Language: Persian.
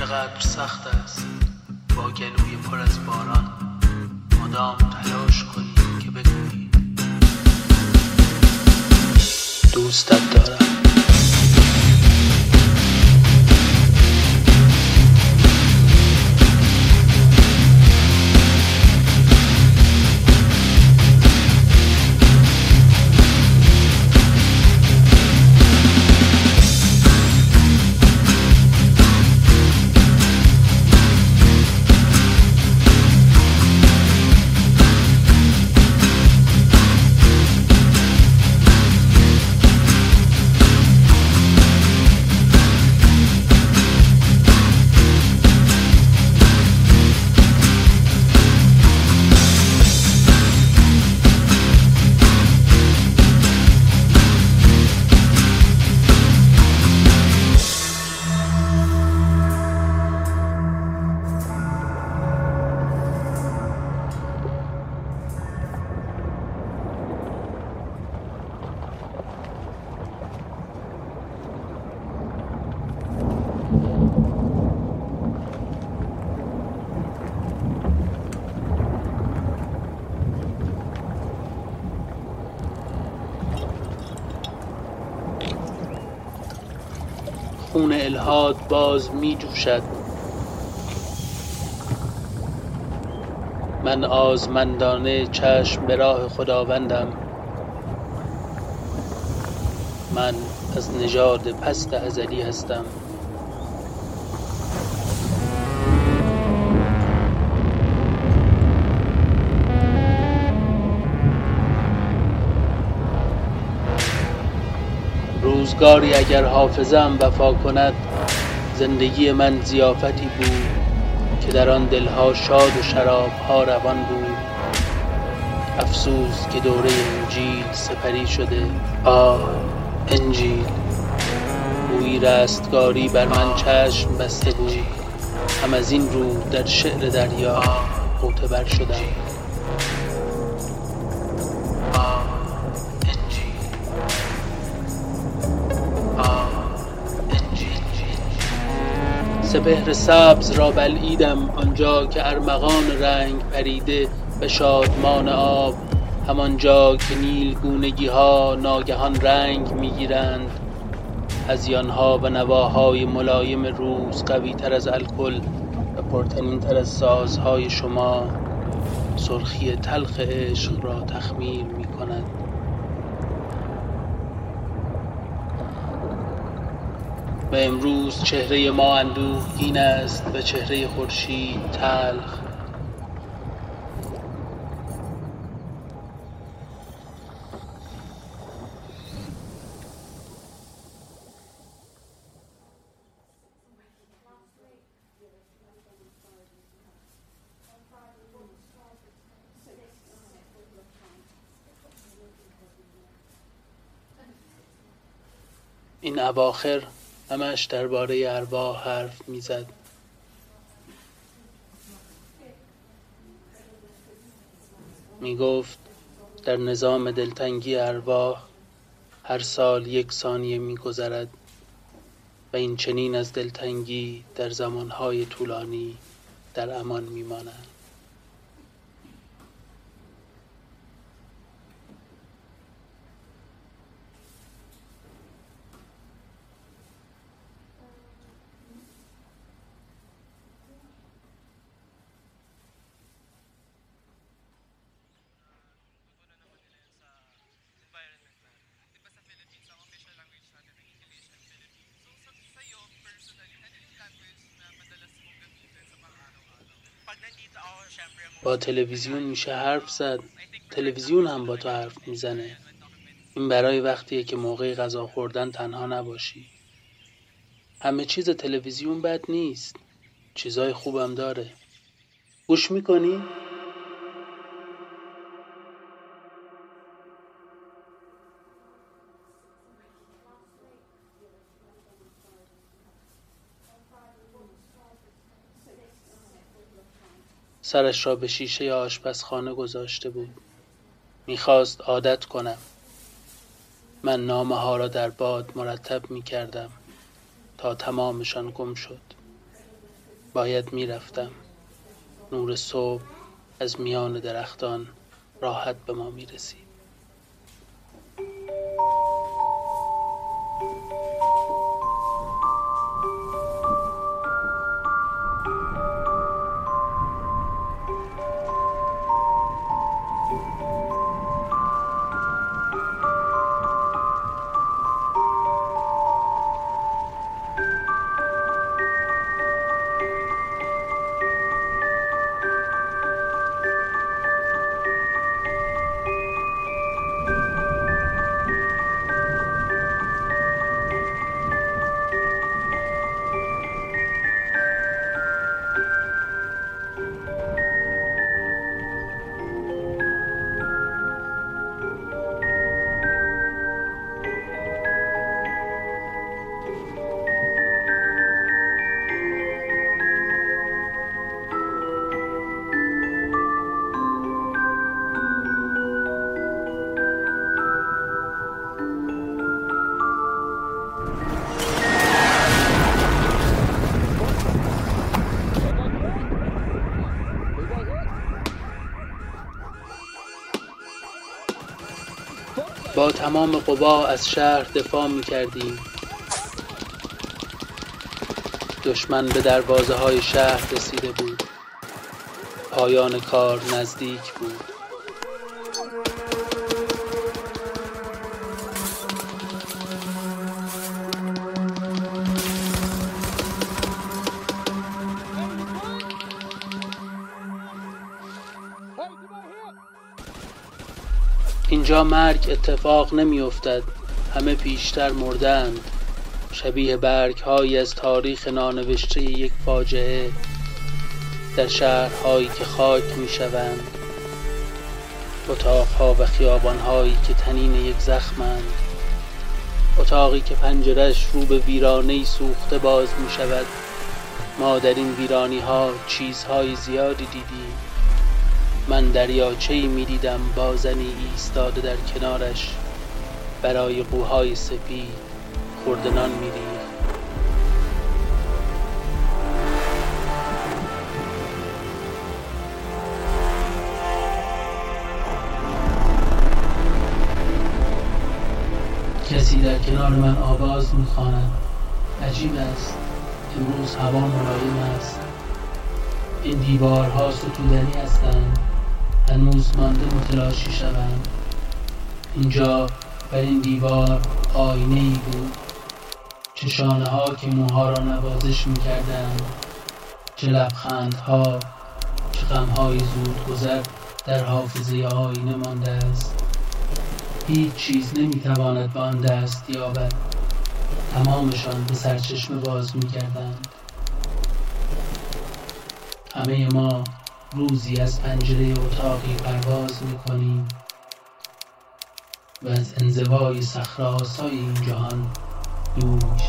چقدر سخت است با گلوی پر از باران مدام تلاش کنی که بگویی. دوستت دارم. خون الهاد باز می جوشد من آزمندانه چشم به راه خداوندم. من از نژاد پست ازلی هستم. روزگاری اگر حافظم وفا کند زندگی من ضیافتی بود که در آن دلها شاد و شرابها روان بود. افسوس که دوره انجیل سپری شده. آه انجیل گویی رستگاری بر من چشم بسته بود. هم از این رو در شعر دریا معتبر شدم. سپهر سبز را بلعیدم آنجا که ارمغان رنگ پریده به شادمان آب. همانجا که نیلگونگی ها ناگهان رنگ می‌گیرند. هذیانها و نواهای ملایم روز قوی تر از الکل و پرطنین تر از سازهای شما سرخی تلخ عشق را تخمیر می کند و امروز چهره ما اندوهگین است و چهره خورشید تلخ. این اواخر همش درباره ارواح حرف می‌زد. می‌گفت در نظام دلتنگی ارواح هر سال یک ثانیه میگذرد و این چنین از دلتنگی در زمانهای طولانی در امان میمانند با تلویزیون میشه حرف زد. تلویزیون هم با تو حرف می‌زنه. این برای وقتیه که موقع غذا خوردن تنها نباشی. همه چیز تلویزیون بد نیست. چیزای خوبم داره. گوش می‌کنی؟ سرش را به شیشه آشپزخانه گذاشته بود. می‌خواست عادت کنم. من نامه ها را در باد مرتب می کردم تا تمامشان گم شد. باید می‌رفتم. نور صبح از میان درختان راحت به ما می‌رسید. تمام قوا از شهر دفاع می کردیم دشمن به دروازه های شهر رسیده بود. پایان کار نزدیک بود. اینجا مرگ اتفاق نمیافتد. همه پیشتر مردند. شبیه برگهایی از تاریخ نانوشته یک فاجعه در شهرهایی که خاک می‌شوند. اتاقها و خیابانهایی که تنین یک زخمند. اتاقی که پنجرش رو به ویرانه سوخته باز می شود ما در این ویرانی ها چیزهای زیادی دیدیم. من دریاچه می دیدم با زنی ایستاده در کنارش. برای قوهای سپید خوردنان می کسی در کنار من آواز می‌خواند عجیب است امروز هوا ملایم است. این دیوارها ستودنی هستند. هنوز مانده متلاشی شوند اینجا بر این دیوار آینه ای بود. چه ها که موها را نوازش می کردند چه لبخندها چه غمهای زود گذر در حافظه آینه مانده است. هیچ چیز نمی‌تواند به آن دست یابد. تمامشان به سرچشمه باز می‌کردند. همه ما روزی از پنجره اتاقی پرواز می‌کنیم و از انزوای صخره این جهان دور